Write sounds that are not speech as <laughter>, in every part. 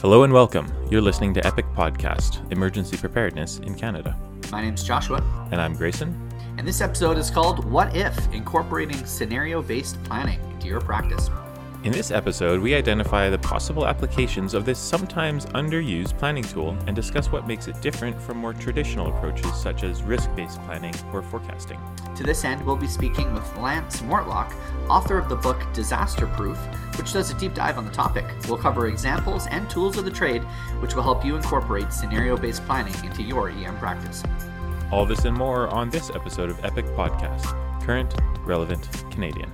Hello and welcome. You're listening to Epic Podcast Emergency Preparedness in Canada. My name's Joshua. And I'm Grayson. And this episode is called What If Incorporating Scenario Based Planning into Your Practice. In this episode, we identify the possible applications of this sometimes underused planning tool and discuss what makes it different from more traditional approaches such as risk based planning or forecasting. To this end, we'll be speaking with Lance Mortlock, author of the book Disaster Proof, which does a deep dive on the topic. We'll cover examples and tools of the trade, which will help you incorporate scenario based planning into your EM practice. All this and more on this episode of Epic Podcast Current, Relevant, Canadian.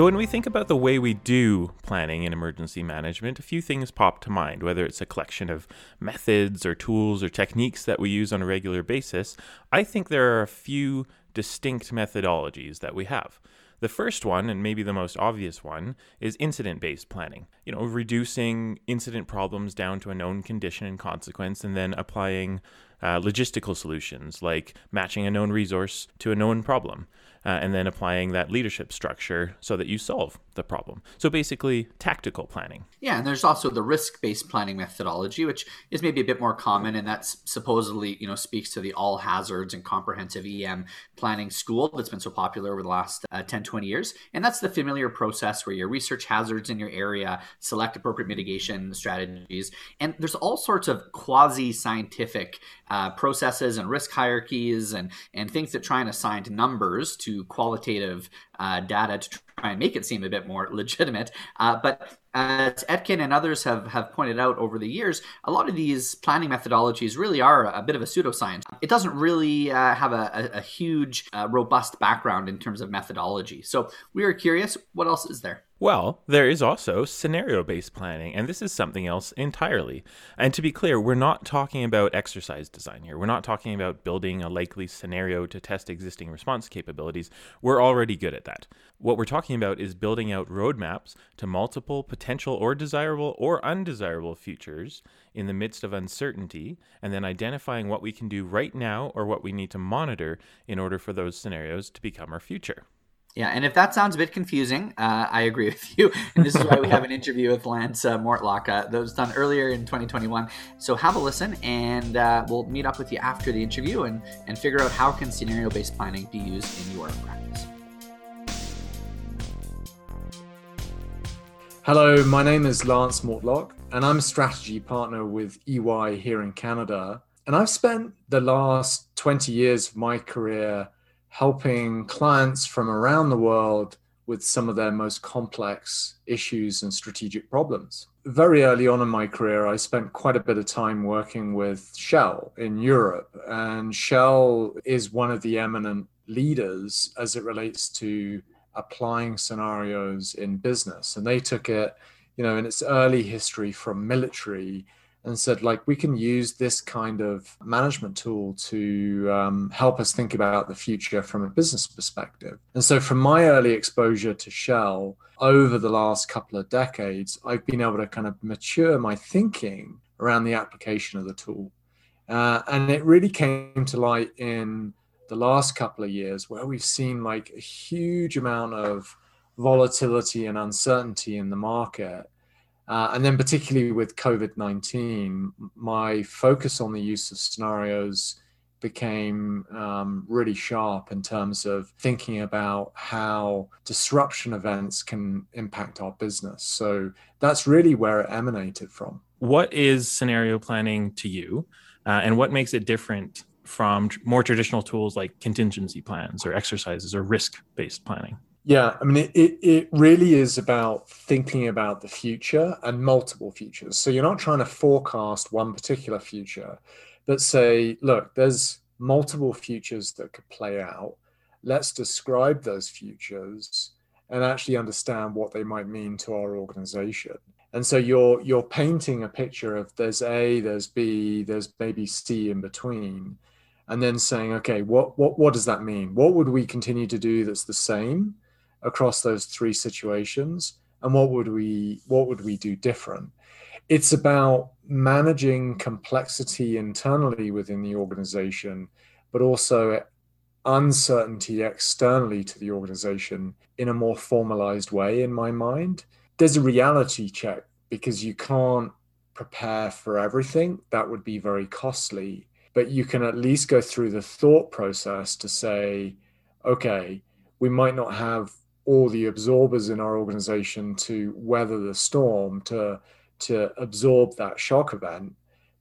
So, when we think about the way we do planning and emergency management, a few things pop to mind, whether it's a collection of methods or tools or techniques that we use on a regular basis. I think there are a few distinct methodologies that we have. The first one, and maybe the most obvious one, is incident based planning. You know, reducing incident problems down to a known condition and consequence, and then applying uh, logistical solutions like matching a known resource to a known problem uh, and then applying that leadership structure so that you solve the problem. So basically, tactical planning. Yeah, and there's also the risk-based planning methodology, which is maybe a bit more common, and that's supposedly you know speaks to the all hazards and comprehensive EM planning school that's been so popular over the last uh, 10, 20 years. And that's the familiar process where you research hazards in your area, select appropriate mitigation strategies, and there's all sorts of quasi-scientific uh, processes and risk hierarchies and and things that try and assign numbers to qualitative uh, data to try and make it seem a bit more <laughs> legitimate. Uh, but as Etkin and others have, have pointed out over the years, a lot of these planning methodologies really are a bit of a pseudoscience. It doesn't really uh, have a, a, a huge, uh, robust background in terms of methodology. So we are curious, what else is there? Well, there is also scenario based planning, and this is something else entirely. And to be clear, we're not talking about exercise design here. We're not talking about building a likely scenario to test existing response capabilities. We're already good at that. What we're talking about is building out roadmaps to multiple potential or desirable or undesirable futures in the midst of uncertainty, and then identifying what we can do right now or what we need to monitor in order for those scenarios to become our future. Yeah, and if that sounds a bit confusing, uh, I agree <laughs> with you. And this is why we have an interview with Lance uh, Mortlock uh, that was done earlier in 2021. So have a listen, and uh, we'll meet up with you after the interview and, and figure out how can scenario-based planning be used in your practice. Hello, my name is Lance Mortlock, and I'm a strategy partner with EY here in Canada. And I've spent the last 20 years of my career helping clients from around the world with some of their most complex issues and strategic problems. Very early on in my career, I spent quite a bit of time working with Shell in Europe. And Shell is one of the eminent leaders as it relates to applying scenarios in business. And they took it, you know, in its early history from military and said like we can use this kind of management tool to um, help us think about the future from a business perspective. And so from my early exposure to shell over the last couple of decades i've been able to kind of mature my thinking around the application of the tool. Uh, and it really came to light in the last couple of years where we've seen like a huge amount of volatility and uncertainty in the market uh, and then, particularly with COVID 19, my focus on the use of scenarios became um, really sharp in terms of thinking about how disruption events can impact our business. So that's really where it emanated from. What is scenario planning to you, uh, and what makes it different from more traditional tools like contingency plans or exercises or risk based planning? Yeah, I mean, it, it, it, really is about thinking about the future and multiple futures. So you're not trying to forecast one particular future, but say, look, there's multiple futures that could play out. Let's describe those futures and actually understand what they might mean to our organization. And so you're you're painting a picture of there's A, there's B, there's maybe C in between, and then saying, okay, what what what does that mean? What would we continue to do that's the same? Across those three situations and what would we what would we do different it's about managing complexity internally within the organization but also uncertainty externally to the organization in a more formalized way in my mind. There's a reality check because you can't prepare for everything. That would be very costly. But you can at least go through the thought process to say, okay, we might not have all the absorbers in our organization to weather the storm, to, to absorb that shock event.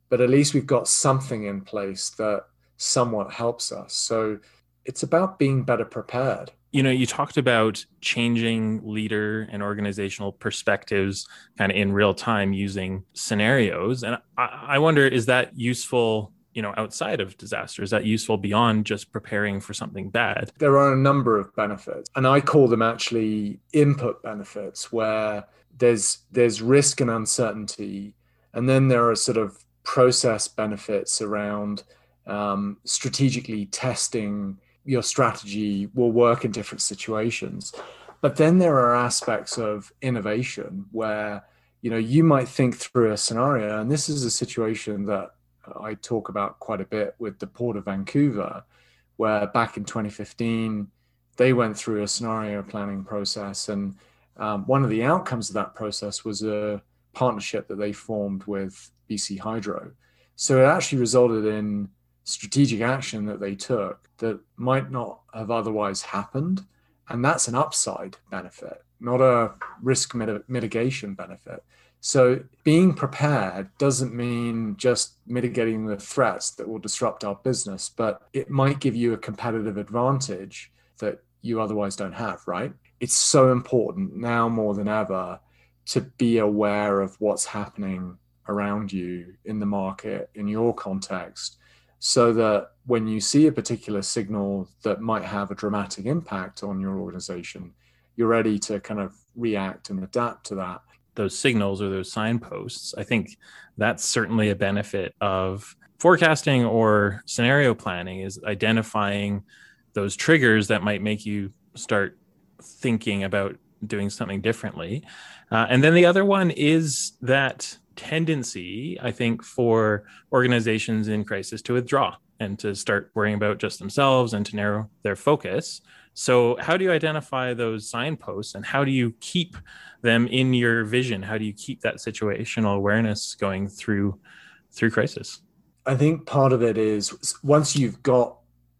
But at least we've got something in place that somewhat helps us. So it's about being better prepared. You know, you talked about changing leader and organizational perspectives kind of in real time using scenarios. And I, I wonder, is that useful you know outside of disaster is that useful beyond just preparing for something bad there are a number of benefits and i call them actually input benefits where there's there's risk and uncertainty and then there are sort of process benefits around um, strategically testing your strategy will work in different situations. But then there are aspects of innovation where you know you might think through a scenario, and this is a situation that I talk about quite a bit with the Port of Vancouver, where back in 2015 they went through a scenario planning process, and um, one of the outcomes of that process was a partnership that they formed with BC Hydro. So it actually resulted in strategic action that they took that might not have otherwise happened. And that's an upside benefit, not a risk mit- mitigation benefit. So being prepared doesn't mean just mitigating the threats that will disrupt our business, but it might give you a competitive advantage that you otherwise don't have, right? It's so important now more than ever to be aware of what's happening around you in the market, in your context, so that when you see a particular signal that might have a dramatic impact on your organization, you're ready to kind of react and adapt to that. Those signals or those signposts, I think that's certainly a benefit of forecasting or scenario planning is identifying those triggers that might make you start thinking about doing something differently. Uh, and then the other one is that tendency, I think, for organizations in crisis to withdraw and to start worrying about just themselves and to narrow their focus. So, how do you identify those signposts and how do you keep them in your vision? How do you keep that situational awareness going through through crisis? I think part of it is once you've got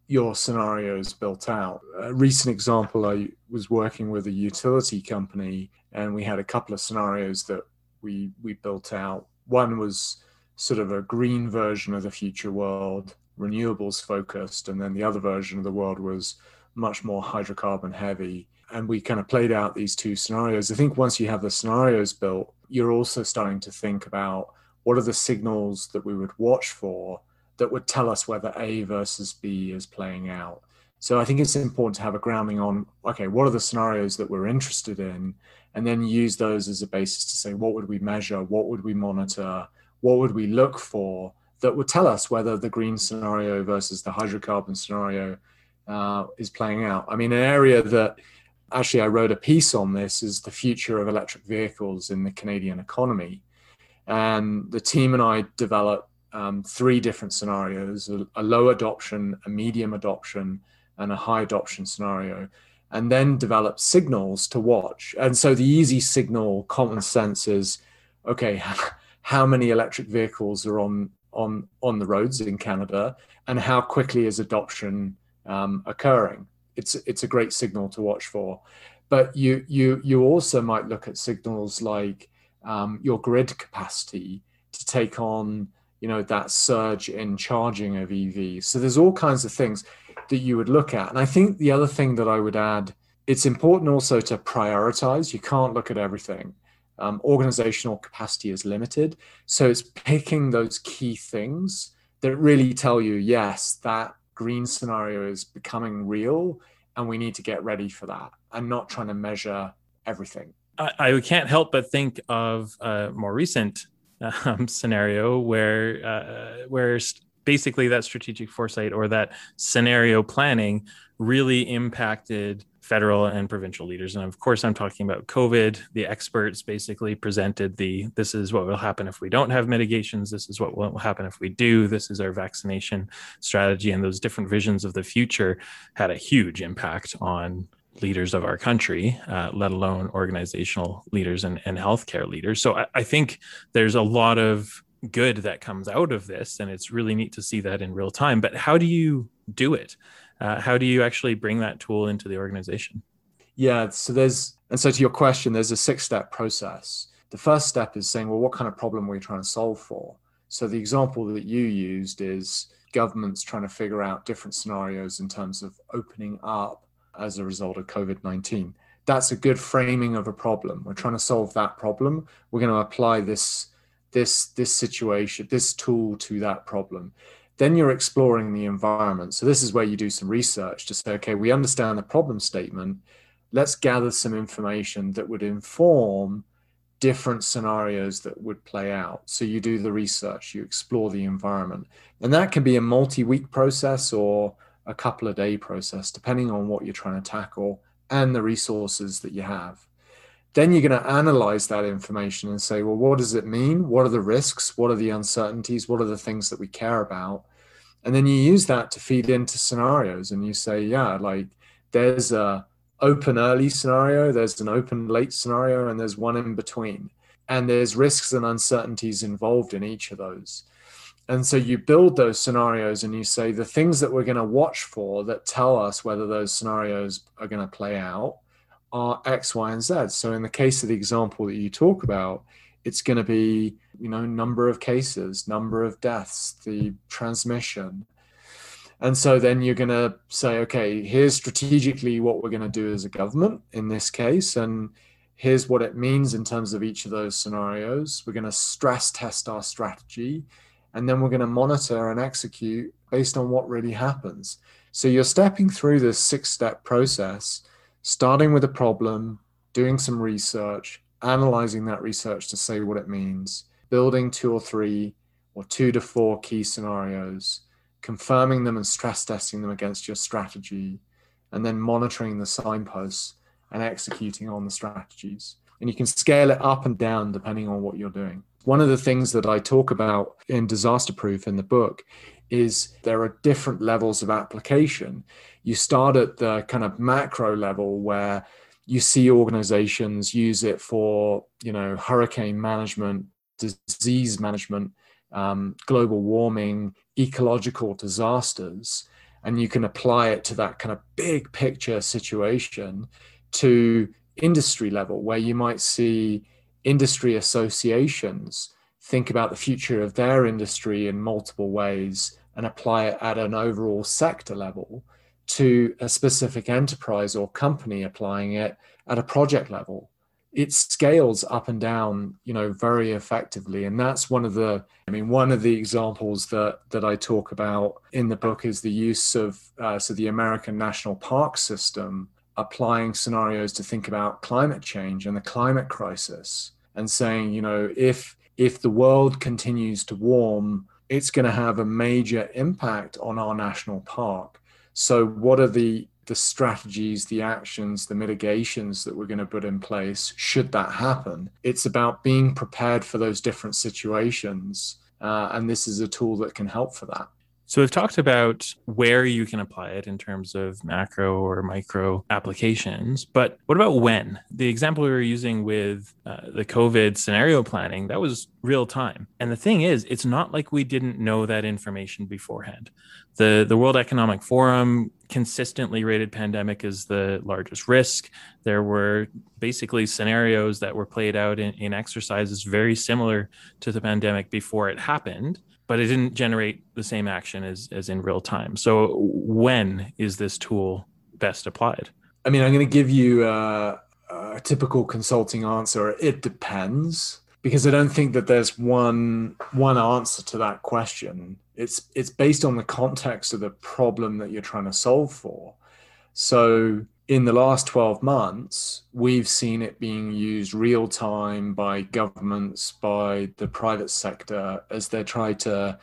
your scenarios built out. A recent example, I was working with a utility company and we had a couple of scenarios that we we built out. One was sort of a green version of the future world, renewables focused, and then the other version of the world was much more hydrocarbon heavy. And we kind of played out these two scenarios. I think once you have the scenarios built, you're also starting to think about what are the signals that we would watch for that would tell us whether A versus B is playing out. So I think it's important to have a grounding on okay, what are the scenarios that we're interested in? and then use those as a basis to say what would we measure, what would we monitor, what would we look for that would tell us whether the green scenario versus the hydrocarbon scenario uh, is playing out. I mean, an area that actually I wrote a piece on this is the future of electric vehicles in the Canadian economy. And the team and I developed um, three different scenarios a, a low adoption, a medium adoption, and a high adoption scenario and then develop signals to watch. And so the easy signal, common sense is, okay, <laughs> how many electric vehicles are on on on the roads in Canada, and how quickly is adoption um, occurring? It's it's a great signal to watch for. But you you you also might look at signals like um, your grid capacity to take on you know that surge in charging of EVs. So there's all kinds of things that you would look at. And I think the other thing that I would add, it's important also to prioritize. You can't look at everything. Um, organizational capacity is limited. So it's picking those key things that really tell you, yes, that green scenario is becoming real and we need to get ready for that and not trying to measure everything. I, I can't help but think of a more recent um, scenario where uh, where basically that strategic foresight or that scenario planning really impacted federal and provincial leaders. And of course, I'm talking about COVID. The experts basically presented the this is what will happen if we don't have mitigations. This is what will happen if we do. This is our vaccination strategy. And those different visions of the future had a huge impact on leaders of our country, uh, let alone organizational leaders and, and healthcare leaders. So I, I think there's a lot of good that comes out of this and it's really neat to see that in real time but how do you do it uh, how do you actually bring that tool into the organization? Yeah so there's and so to your question there's a six step process. The first step is saying well what kind of problem are we trying to solve for? So the example that you used is governments trying to figure out different scenarios in terms of opening up as a result of covid-19 that's a good framing of a problem. We're trying to solve that problem. We're going to apply this this this situation this tool to that problem then you're exploring the environment. So this is where you do some research to say okay we understand the problem statement. Let's gather some information that would inform different scenarios that would play out. So you do the research you explore the environment. And that can be a multi-week process or a couple of day process depending on what you're trying to tackle and the resources that you have then you're going to analyze that information and say, well, what does it mean? What are the risks? What are the uncertainties? What are the things that we care about? And then you use that to feed into scenarios and you say, yeah, like there's a open early scenario, there's an open late scenario, and there's one in between. And there's risks and uncertainties involved in each of those. And so you build those scenarios and you say the things that we're going to watch for that tell us whether those scenarios are going to play out are X, Y, and Z. So in the case of the example that you talk about, it's going to be, you know, number of cases, number of deaths, the transmission. And so then you're going to say, okay, here's strategically what we're going to do as a government in this case. And here's what it means in terms of each of those scenarios. We're going to stress test our strategy. And then we're going to monitor and execute based on what really happens. So you're stepping through this six step process starting with a problem, doing some research, analyzing that research to say what it means, building two or three or two to four key scenarios, confirming them and stress testing them against your strategy, and then monitoring the signposts and executing on the strategies. And you can scale it up and down depending on what you're doing. One of the things that I talk about in Disaster Proof in the book is there are different levels of application. You start at the kind of macro level where you see organizations use it for, you know, hurricane management, disease management, um, global warming, ecological disasters, and you can apply it to that kind of big picture situation to industry level where you might see industry associations think about the future of their industry in multiple ways and apply it at an overall sector level to a specific enterprise or company applying it at a project level. It scales up and down you know very effectively and that's one of the i mean one of the examples that that i talk about in the book is the use of uh, so the american national park system applying scenarios to think about climate change and the climate crisis and saying you know if if the world continues to warm it's going to have a major impact on our national park. So, what are the the strategies, the actions, the mitigations that we're going to put in place should that happen? It's about being prepared for those different situations, uh, and this is a tool that can help for that. So we've talked about where you can apply it in terms of macro or micro applications, but what about when? The example we were using with uh, the COVID scenario planning, that was real time. And the thing is, it's not like we didn't know that information beforehand. The the World Economic Forum consistently rated pandemic as the largest risk. There were basically scenarios that were played out in, in exercises very similar to the pandemic before it happened but it didn't generate the same action as, as in real time. So when is this tool best applied? I mean, I'm going to give you a, a typical consulting answer. It depends because I don't think that there's one one answer to that question. It's it's based on the context of the problem that you're trying to solve for. So in the last 12 months, we've seen it being used real time by governments, by the private sector, as they try to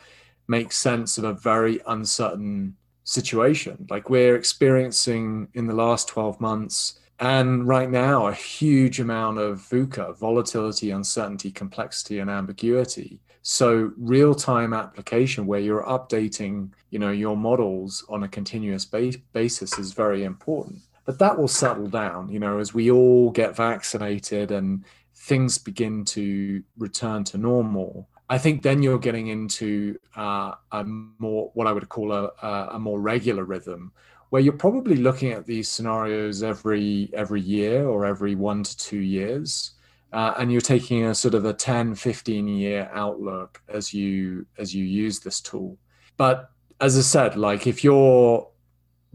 make sense of a very uncertain situation. Like we're experiencing in the last 12 months and right now a huge amount of VUCA, volatility, uncertainty, complexity, and ambiguity. So real-time application where you're updating, you know, your models on a continuous ba- basis is very important. But that will settle down, you know, as we all get vaccinated and things begin to return to normal. I think then you're getting into uh, a more what I would call a, a more regular rhythm, where you're probably looking at these scenarios every every year or every one to two years, uh, and you're taking a sort of a 10, 15 year outlook as you as you use this tool. But as I said, like if you're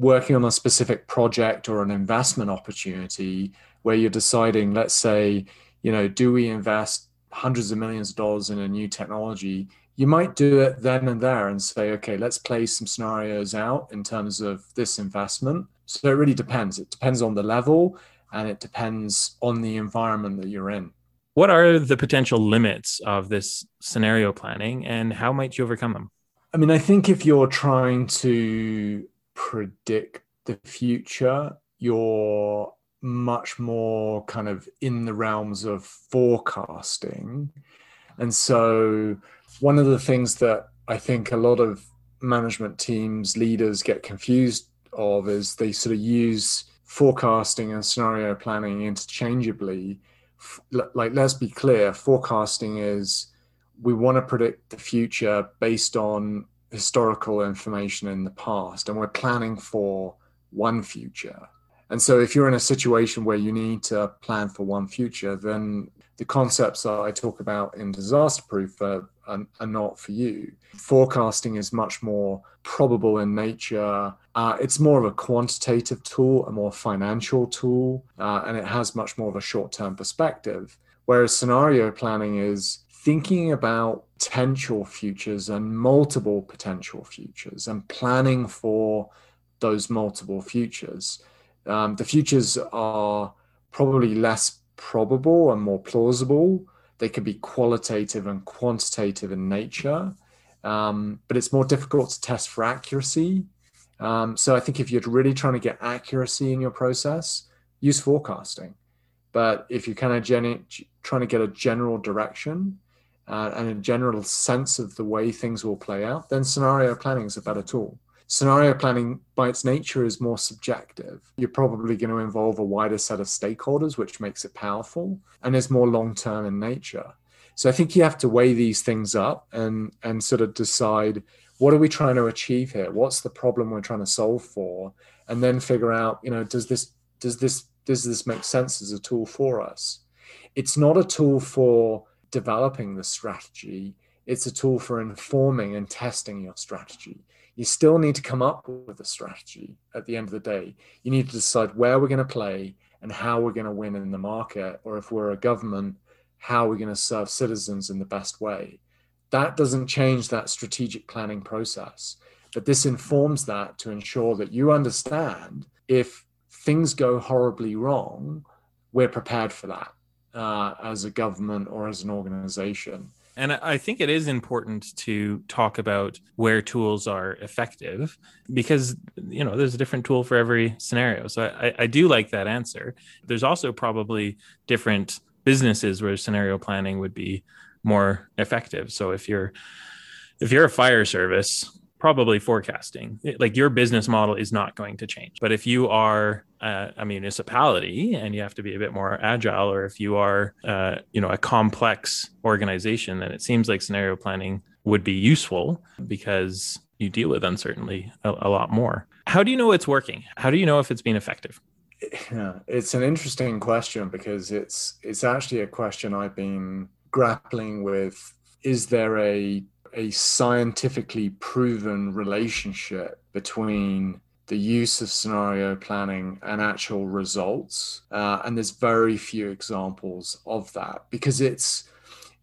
working on a specific project or an investment opportunity where you're deciding, let's say, you know, do we invest hundreds of millions of dollars in a new technology, you might do it then and there and say, okay, let's play some scenarios out in terms of this investment. So it really depends. It depends on the level and it depends on the environment that you're in. What are the potential limits of this scenario planning and how might you overcome them? I mean, I think if you're trying to predict the future, you're much more kind of in the realms of forecasting. And so, one of the things that I think a lot of management teams, leaders get confused of is they sort of use forecasting and scenario planning interchangeably. Like, let's be clear forecasting is we want to predict the future based on historical information in the past, and we're planning for one future. And so, if you're in a situation where you need to plan for one future, then the concepts that I talk about in disaster proof are, are, are not for you. Forecasting is much more probable in nature. Uh, it's more of a quantitative tool, a more financial tool, uh, and it has much more of a short term perspective. Whereas scenario planning is thinking about potential futures and multiple potential futures and planning for those multiple futures. Um, the futures are probably less probable and more plausible. They can be qualitative and quantitative in nature, um, but it's more difficult to test for accuracy. Um, so I think if you're really trying to get accuracy in your process, use forecasting. But if you're kind of gen- trying to get a general direction uh, and a general sense of the way things will play out, then scenario planning is a better tool. Scenario planning, by its nature, is more subjective. You're probably going to involve a wider set of stakeholders, which makes it powerful and is more long term in nature. So I think you have to weigh these things up and, and sort of decide what are we trying to achieve here? What's the problem we're trying to solve for? And then figure out, you know, does this does this does this make sense as a tool for us? It's not a tool for developing the strategy. It's a tool for informing and testing your strategy you still need to come up with a strategy at the end of the day. You need to decide where we're going to play and how we're going to win in the market, or if we're a government, how we're going to serve citizens in the best way. That doesn't change that strategic planning process, but this informs that to ensure that you understand if things go horribly wrong, we're prepared for that uh, as a government or as an organization. And I think it is important to talk about where tools are effective because, you know, there's a different tool for every scenario. So I, I do like that answer. There's also probably different businesses where scenario planning would be more effective. So if you're if you're a fire service, probably forecasting. Like your business model is not going to change. But if you are uh, a municipality and you have to be a bit more agile, or if you are, uh, you know, a complex organization, then it seems like scenario planning would be useful because you deal with uncertainty a, a lot more. How do you know it's working? How do you know if it's been effective? Yeah, it's an interesting question because it's it's actually a question I've been grappling with. Is there a a scientifically proven relationship between the use of scenario planning and actual results uh, and there's very few examples of that because it's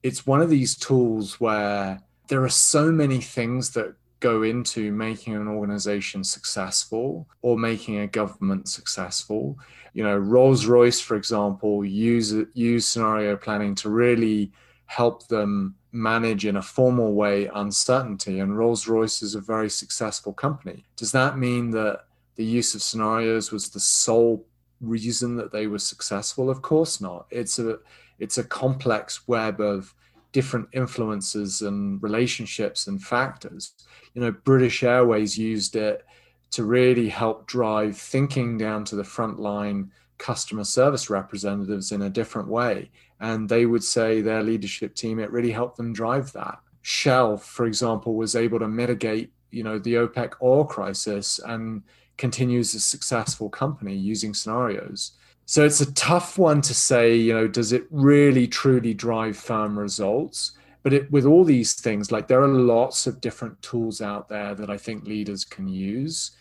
it's one of these tools where there are so many things that go into making an organization successful or making a government successful. You know rolls royce for example use use scenario planning to really help them manage in a formal way uncertainty, and Rolls Royce is a very successful company. Does that mean that the use of scenarios was the sole reason that they were successful? Of course not. It's a it's a complex web of different influences and relationships and factors. You know, British Airways used it to really help drive thinking down to the frontline customer service representatives in a different way. And they would say their leadership team, it really helped them drive that. Shell, for example, was able to mitigate, you know, the OPEC oil crisis and continues a successful company using scenarios. So it's a tough one to say, you know, does it really truly drive firm results? But it, with all these things, like there are lots of different tools out there that I think leaders can use.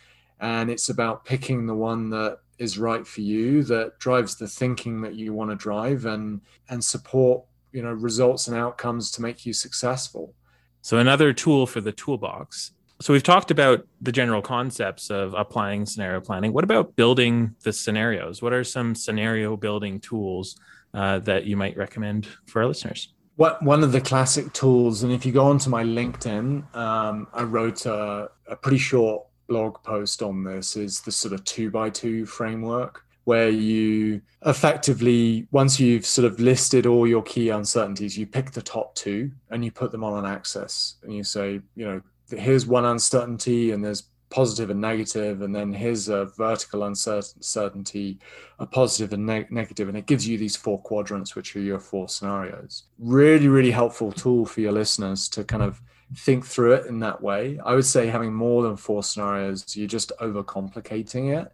And it's about picking the one that is right for you, that drives the thinking that you want to drive and and support, you know, results and outcomes to make you successful. So another tool for the toolbox so we've talked about the general concepts of applying scenario planning. What about building the scenarios? What are some scenario building tools uh, that you might recommend for our listeners? What one of the classic tools, and if you go onto my LinkedIn, um, I wrote a, a pretty short blog post on this. Is the sort of two by two framework where you effectively, once you've sort of listed all your key uncertainties, you pick the top two and you put them on an axis, and you say, you know, here's one uncertainty and there's positive and negative, and then here's a vertical uncertainty, a positive and neg- negative, and it gives you these four quadrants, which are your four scenarios. Really, really helpful tool for your listeners to kind of think through it in that way. I would say having more than four scenarios, you're just overcomplicating it.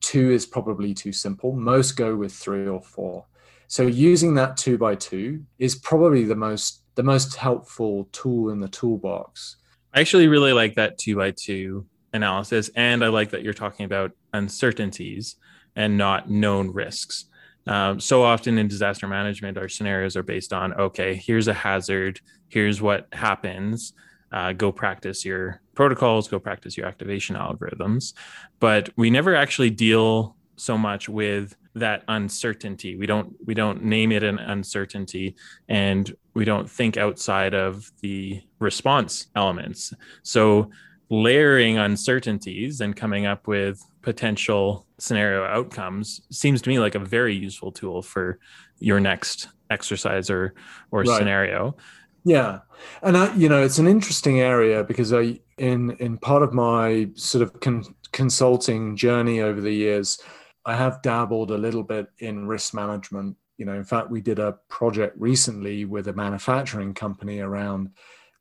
Two is probably too simple. Most go with three or four. So using that two by two is probably the most the most helpful tool in the toolbox I actually really like that two by two analysis. And I like that you're talking about uncertainties and not known risks. Um, so often in disaster management, our scenarios are based on okay, here's a hazard, here's what happens. Uh, go practice your protocols, go practice your activation algorithms. But we never actually deal so much with that uncertainty. We don't we don't name it an uncertainty, and we don't think outside of the response elements. So layering uncertainties and coming up with potential scenario outcomes seems to me like a very useful tool for your next exercise or or right. scenario. Yeah, and I, you know, it's an interesting area because I, in in part of my sort of con- consulting journey over the years, I have dabbled a little bit in risk management you know in fact we did a project recently with a manufacturing company around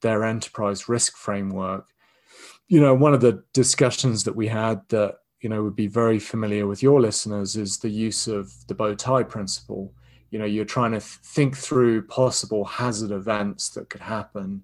their enterprise risk framework you know one of the discussions that we had that you know would be very familiar with your listeners is the use of the bow tie principle. You know you're trying to think through possible hazard events that could happen.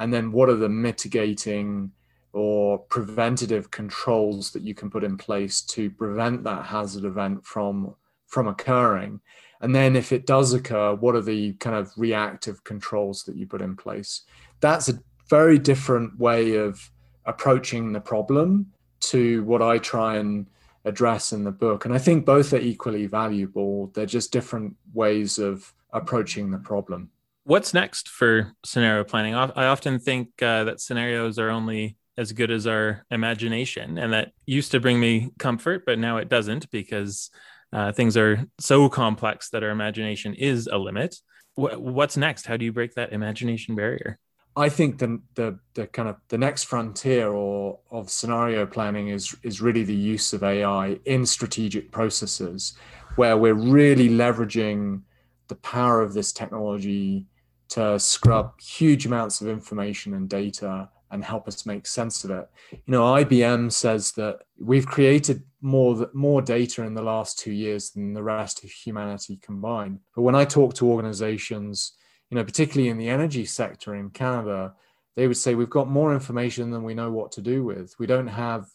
And then what are the mitigating or preventative controls that you can put in place to prevent that hazard event from from occurring? And then if it does occur, what are the kind of reactive controls that you put in place? That's a very different way of approaching the problem to what I try and address in the book. And I think both are equally valuable. They're just different ways of approaching the problem. What's next for scenario planning? I often think uh, that scenarios are only as good as our imagination. And that used to bring me comfort, but now it doesn't because uh, things are so complex that our imagination is a limit. what's next? How do you break that imagination barrier? I think the, the the kind of the next frontier or of scenario planning is is really the use of AI in strategic processes, where we're really leveraging the power of this technology to scrub huge amounts of information and data and help us make sense of it. You know, IBM says that we've created more more data in the last two years than the rest of humanity combined. But when I talk to organizations, you know, particularly in the energy sector in Canada, they would say we've got more information than we know what to do with. We don't have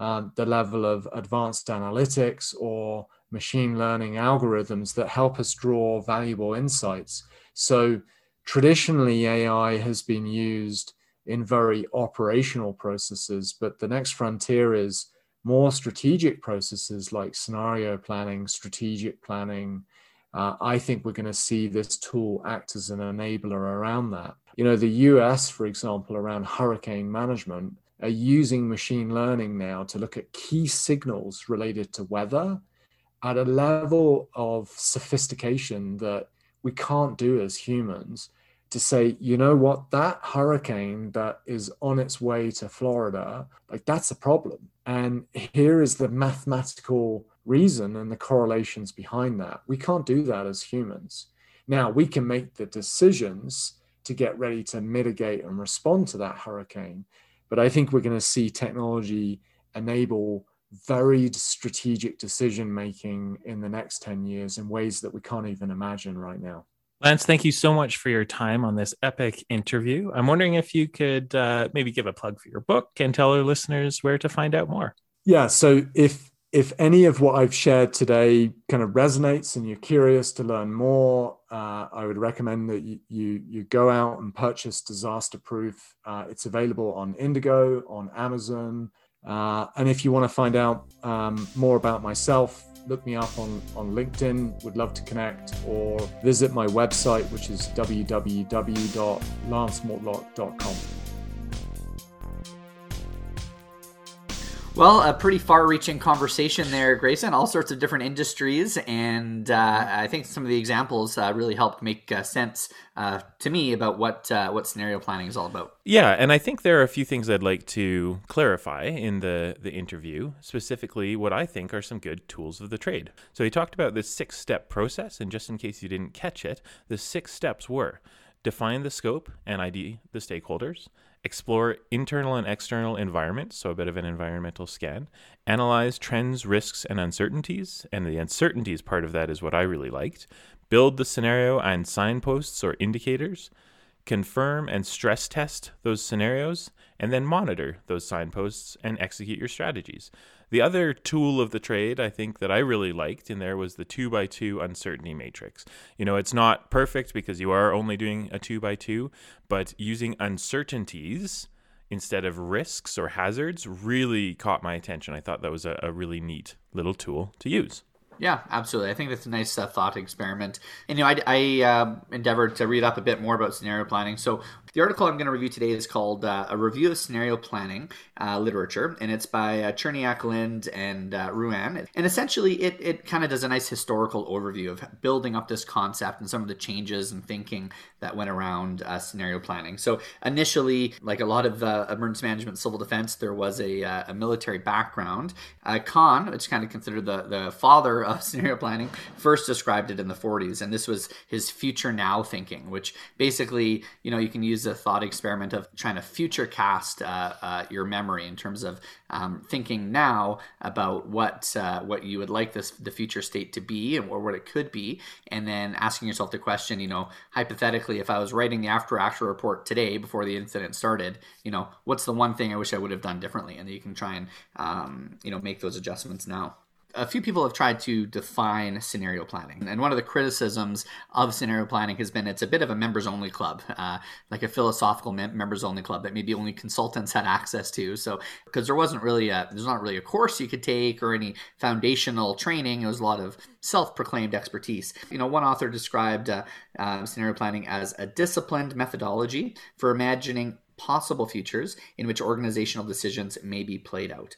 uh, the level of advanced analytics or machine learning algorithms that help us draw valuable insights. So traditionally, AI has been used in very operational processes. But the next frontier is more strategic processes like scenario planning, strategic planning. Uh, I think we're going to see this tool act as an enabler around that. You know, the US, for example, around hurricane management, are using machine learning now to look at key signals related to weather at a level of sophistication that we can't do as humans to say, you know what, that hurricane that is on its way to Florida, like that's a problem. And here is the mathematical reason and the correlations behind that. We can't do that as humans. Now, we can make the decisions to get ready to mitigate and respond to that hurricane. But I think we're going to see technology enable varied strategic decision making in the next 10 years in ways that we can't even imagine right now. Lance, thank you so much for your time on this epic interview. I'm wondering if you could uh, maybe give a plug for your book and tell our listeners where to find out more. Yeah, so if if any of what I've shared today kind of resonates and you're curious to learn more, uh, I would recommend that you, you, you go out and purchase Disaster Proof. Uh, it's available on Indigo, on Amazon, uh, and if you want to find out um, more about myself, look me up on, on LinkedIn, would love to connect, or visit my website, which is www.lancemortlock.com. Well, a pretty far-reaching conversation there, Grayson. All sorts of different industries, and uh, I think some of the examples uh, really helped make uh, sense uh, to me about what uh, what scenario planning is all about. Yeah, and I think there are a few things I'd like to clarify in the the interview, specifically what I think are some good tools of the trade. So he talked about this six-step process, and just in case you didn't catch it, the six steps were define the scope and ID the stakeholders explore internal and external environments, so a bit of an environmental scan, analyze trends, risks, and uncertainties, and the uncertainties part of that is what I really liked, build the scenario and signposts or indicators, confirm and stress test those scenarios, and then monitor those signposts and execute your strategies. The other tool of the trade I think that I really liked in there was the two by two uncertainty matrix. You know, it's not perfect because you are only doing a two by two, but using uncertainties instead of risks or hazards really caught my attention. I thought that was a, a really neat little tool to use. Yeah, absolutely. I think that's a nice uh, thought experiment. And you know, I, I uh, endeavored to read up a bit more about scenario planning. So the article I'm going to review today is called uh, "A Review of Scenario Planning uh, Literature," and it's by uh, Chermack, Lynham, and uh, Ruona. And essentially, it it kind of does a nice historical overview of building up this concept and some of the changes and thinking that went around uh, scenario planning. So initially, like a lot of uh, emergency management, civil defense, there was a, uh, a military background. Uh, Kahn, which kind of considered the the father of <laughs> scenario planning, first described it in the 40s, and this was his future now thinking, which basically, you know, you can use a thought experiment of trying to future cast uh, uh, your memory in terms of um, thinking now about what uh, what you would like this the future state to be or what it could be, and then asking yourself the question, you know, hypothetically, if I was writing the after action report today before the incident started, you know, what's the one thing I wish I would have done differently, and you can try and um, you know make those adjustments now a few people have tried to define scenario planning. And one of the criticisms of scenario planning has been it's a bit of a members only club, uh, like a philosophical members only club that maybe only consultants had access to. So, because there wasn't really a, there's not really a course you could take or any foundational training, it was a lot of self proclaimed expertise. You know, one author described uh, uh, scenario planning as a disciplined methodology for imagining possible futures in which organizational decisions may be played out.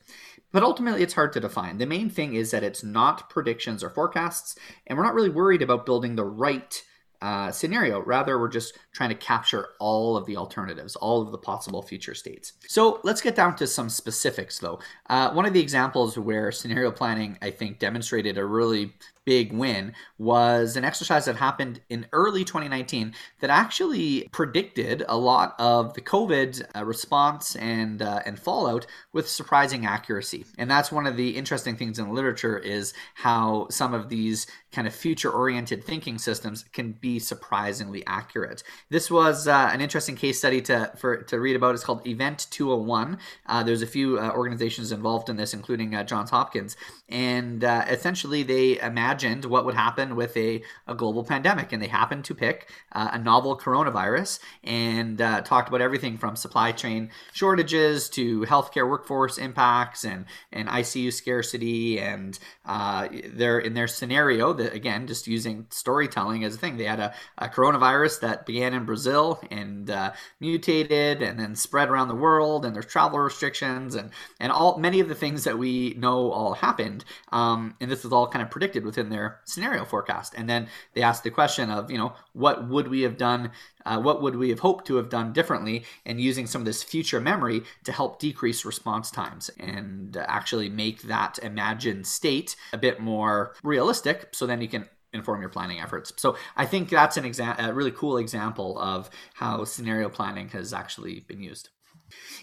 But ultimately, it's hard to define. The main thing is that it's not predictions or forecasts, and we're not really worried about building the right uh, scenario. Rather, we're just trying to capture all of the alternatives, all of the possible future states. So let's get down to some specifics, though. Uh, one of the examples where scenario planning, I think, demonstrated a really big win was an exercise that happened in early 2019 that actually predicted a lot of the COVID uh, response and uh, and fallout with surprising accuracy. And that's one of the interesting things in the literature is how some of these kind of future-oriented thinking systems can be surprisingly accurate. This was uh, an interesting case study to for to read about. It's called Event 201. Uh, there's a few uh, organizations involved in this, including uh, Johns Hopkins, and essentially they imagined imagined what would happen with a, a global pandemic, and they happened to pick uh, a novel coronavirus and uh, talked about everything from supply chain shortages to healthcare workforce impacts and and ICU scarcity. And uh, they're in their scenario that again, just using storytelling as a thing, they had a, a coronavirus that began in Brazil and uh, mutated and then spread around the world, and there's travel restrictions and and all many of the things that we know all happened. Um, and this was all kind of predicted within their scenario forecast. And then they asked the question of, you know, what would we have done? Uh, what would we have hoped to have done differently? And using some of this future memory to help decrease response times and actually make that imagined state a bit more realistic. So then you can inform your planning efforts. So I think that's an exa- a really cool example of how scenario planning has actually been used.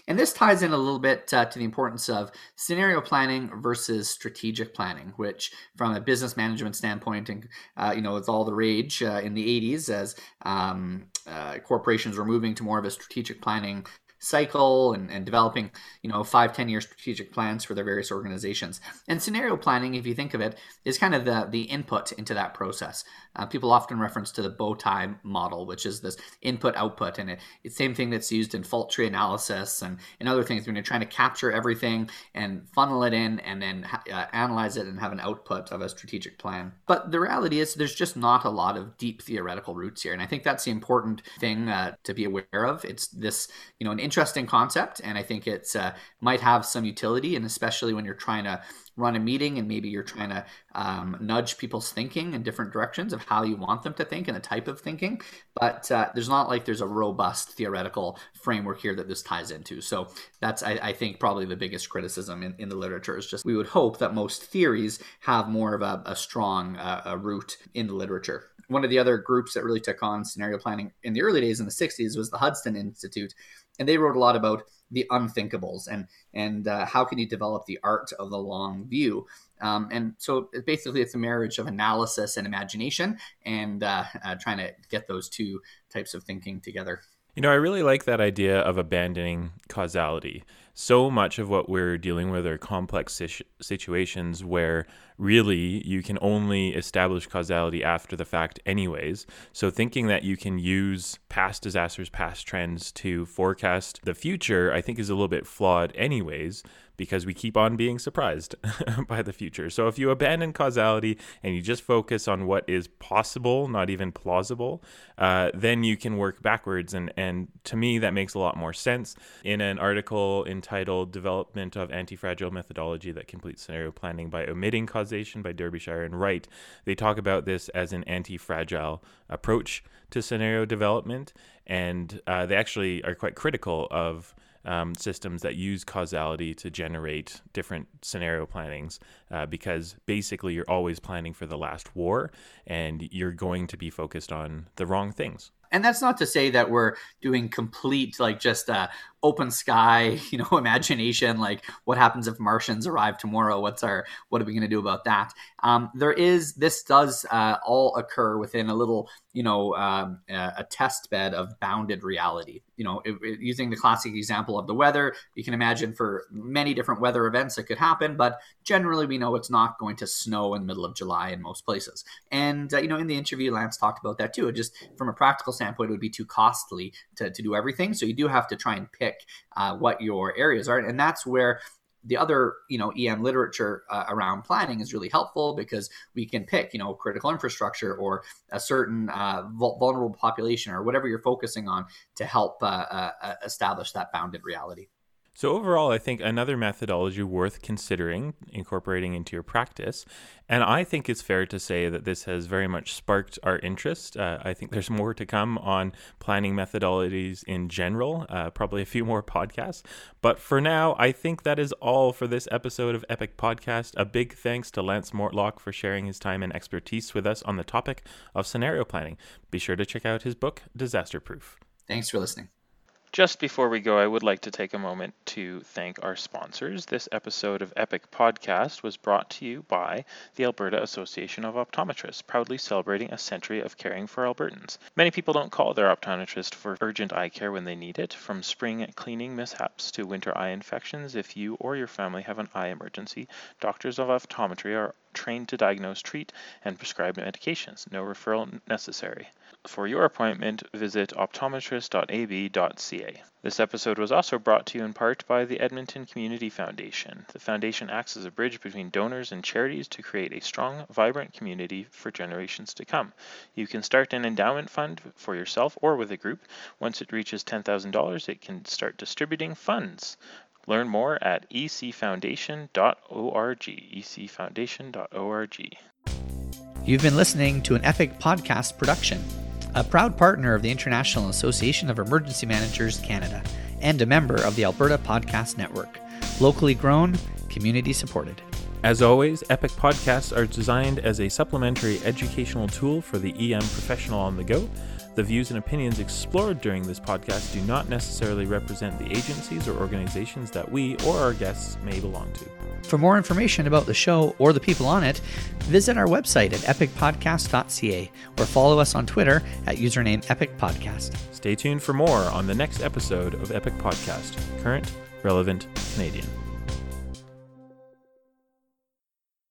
And this ties in a little bit uh, to the importance of scenario planning versus strategic planning, which, from a business management standpoint, and uh, you know, it's all the rage uh, in the '80s as um, uh, corporations were moving to more of a strategic planning cycle and, and developing you know five ten year strategic plans for their various organizations. And scenario planning if you think of it is kind of the the input into that process. Uh, people often reference to the bow tie model which is this input output and it, it's the same thing that's used in fault tree analysis and, and other things when you're trying to capture everything and funnel it in and then uh, analyze it and have an output of a strategic plan. But the reality is there's just not a lot of deep theoretical roots here. And i think that's the important thing uh, to be aware of. It's this you know an interesting concept, and I think it's uh, might have some utility, and especially when you're trying to run a meeting and maybe you're trying to um, nudge people's thinking in different directions of how you want them to think and the type of thinking. But uh, there's not like there's a robust theoretical framework here that this ties into. So that's, I, I think, probably the biggest criticism in, in, the literature is just we would hope that most theories have more of a, a strong uh, a root in the literature one of the other groups that really took on scenario planning in the early days in the 60s was the Hudson Institute, and they wrote a lot about the unthinkables and and uh, how can you develop the art of the long view. Um, and so basically, it's a marriage of analysis and imagination, and uh, uh, trying to get those two types of thinking together. You know, I really like that idea of abandoning causality. So much of what we're dealing with are complex situations where really you can only establish causality after the fact, anyways. So, thinking that you can use past disasters, past trends to forecast the future, I think is a little bit flawed, anyways because we keep on being surprised <laughs> by the future. So if you abandon causality and you just focus on what is possible, not even plausible, uh, then you can work backwards. And, and to me, that makes a lot more sense. In an article entitled Development of Anti-Fragile Methodology that Completes Scenario Planning by Omitting Causation by Derbyshire and Wright, they talk about this as an anti-fragile approach to scenario development. And uh, they actually are quite critical of um, systems that use causality to generate different scenario plannings uh, because basically you're always planning for the last war and you're going to be focused on the wrong things. And that's not to say that we're doing complete like just uh, open sky, <laughs> you know, imagination, like what happens if Martians arrive tomorrow? What's our, what are we going to do about that? Um, there is, this does uh, all occur within a little, you know, um, a test bed of bounded reality. You know, it, it, using the classic example of the weather, you can imagine for many different weather events that could happen, but generally we know it's not going to snow in the middle of July in most places. And, uh, you know, in the interview, Lance talked about that too. It just from a practical standpoint, it would be too costly to, to do everything. So you do have to try and pick pick uh, what your areas are, and that's where the other you know em literature uh, around planning is really helpful because we can pick you know critical infrastructure or a certain uh, vulnerable population or whatever you're focusing on to help uh, uh, uh establish that bounded reality so, overall, I think another methodology worth considering incorporating into your practice. And I think it's fair to say that this has very much sparked our interest. Uh, I think there's more to come on planning methodologies in general, uh, probably a few more podcasts. But for now, I think that is all for this episode of Epic Podcast. A big thanks to Lance Mortlock for sharing his time and expertise with us on the topic of scenario planning. Be sure to check out his book, Disaster Proof. Thanks for listening. Just before we go, I would like to take a moment to thank our sponsors. This episode of Epic Podcast was brought to you by the Alberta Association of Optometrists, proudly celebrating a century of caring for Albertans. Many people don't call their optometrist for urgent eye care when they need it, from spring cleaning mishaps to winter eye infections. If you or your family have an eye emergency, doctors of optometry are trained to diagnose, treat, and prescribe medications. No referral necessary. For your appointment, visit optometrist.ab.ca. This episode was also brought to you in part by the Edmonton Community Foundation. The foundation acts as a bridge between donors and charities to create a strong, vibrant community for generations to come. You can start an endowment fund for yourself or with a group. Once it reaches $10,000, it can start distributing funds. Learn more at ecfoundation.org. ecfoundation.org. You've been listening to an Epic Podcast production a proud partner of the International Association of Emergency Managers Canada and a member of the Alberta Podcast Network. Locally grown, community supported. As always, Epic Podcasts are designed as a supplementary educational tool for the EM professional on the go. The views and opinions explored during this podcast do not necessarily represent the agencies or organizations that we or our guests may belong to. For more information about the show or the people on it, visit our website at epicpodcast.ca or follow us on Twitter at username epicpodcast. Stay tuned for more on the next episode of Epic Podcast Current, Relevant, Canadian.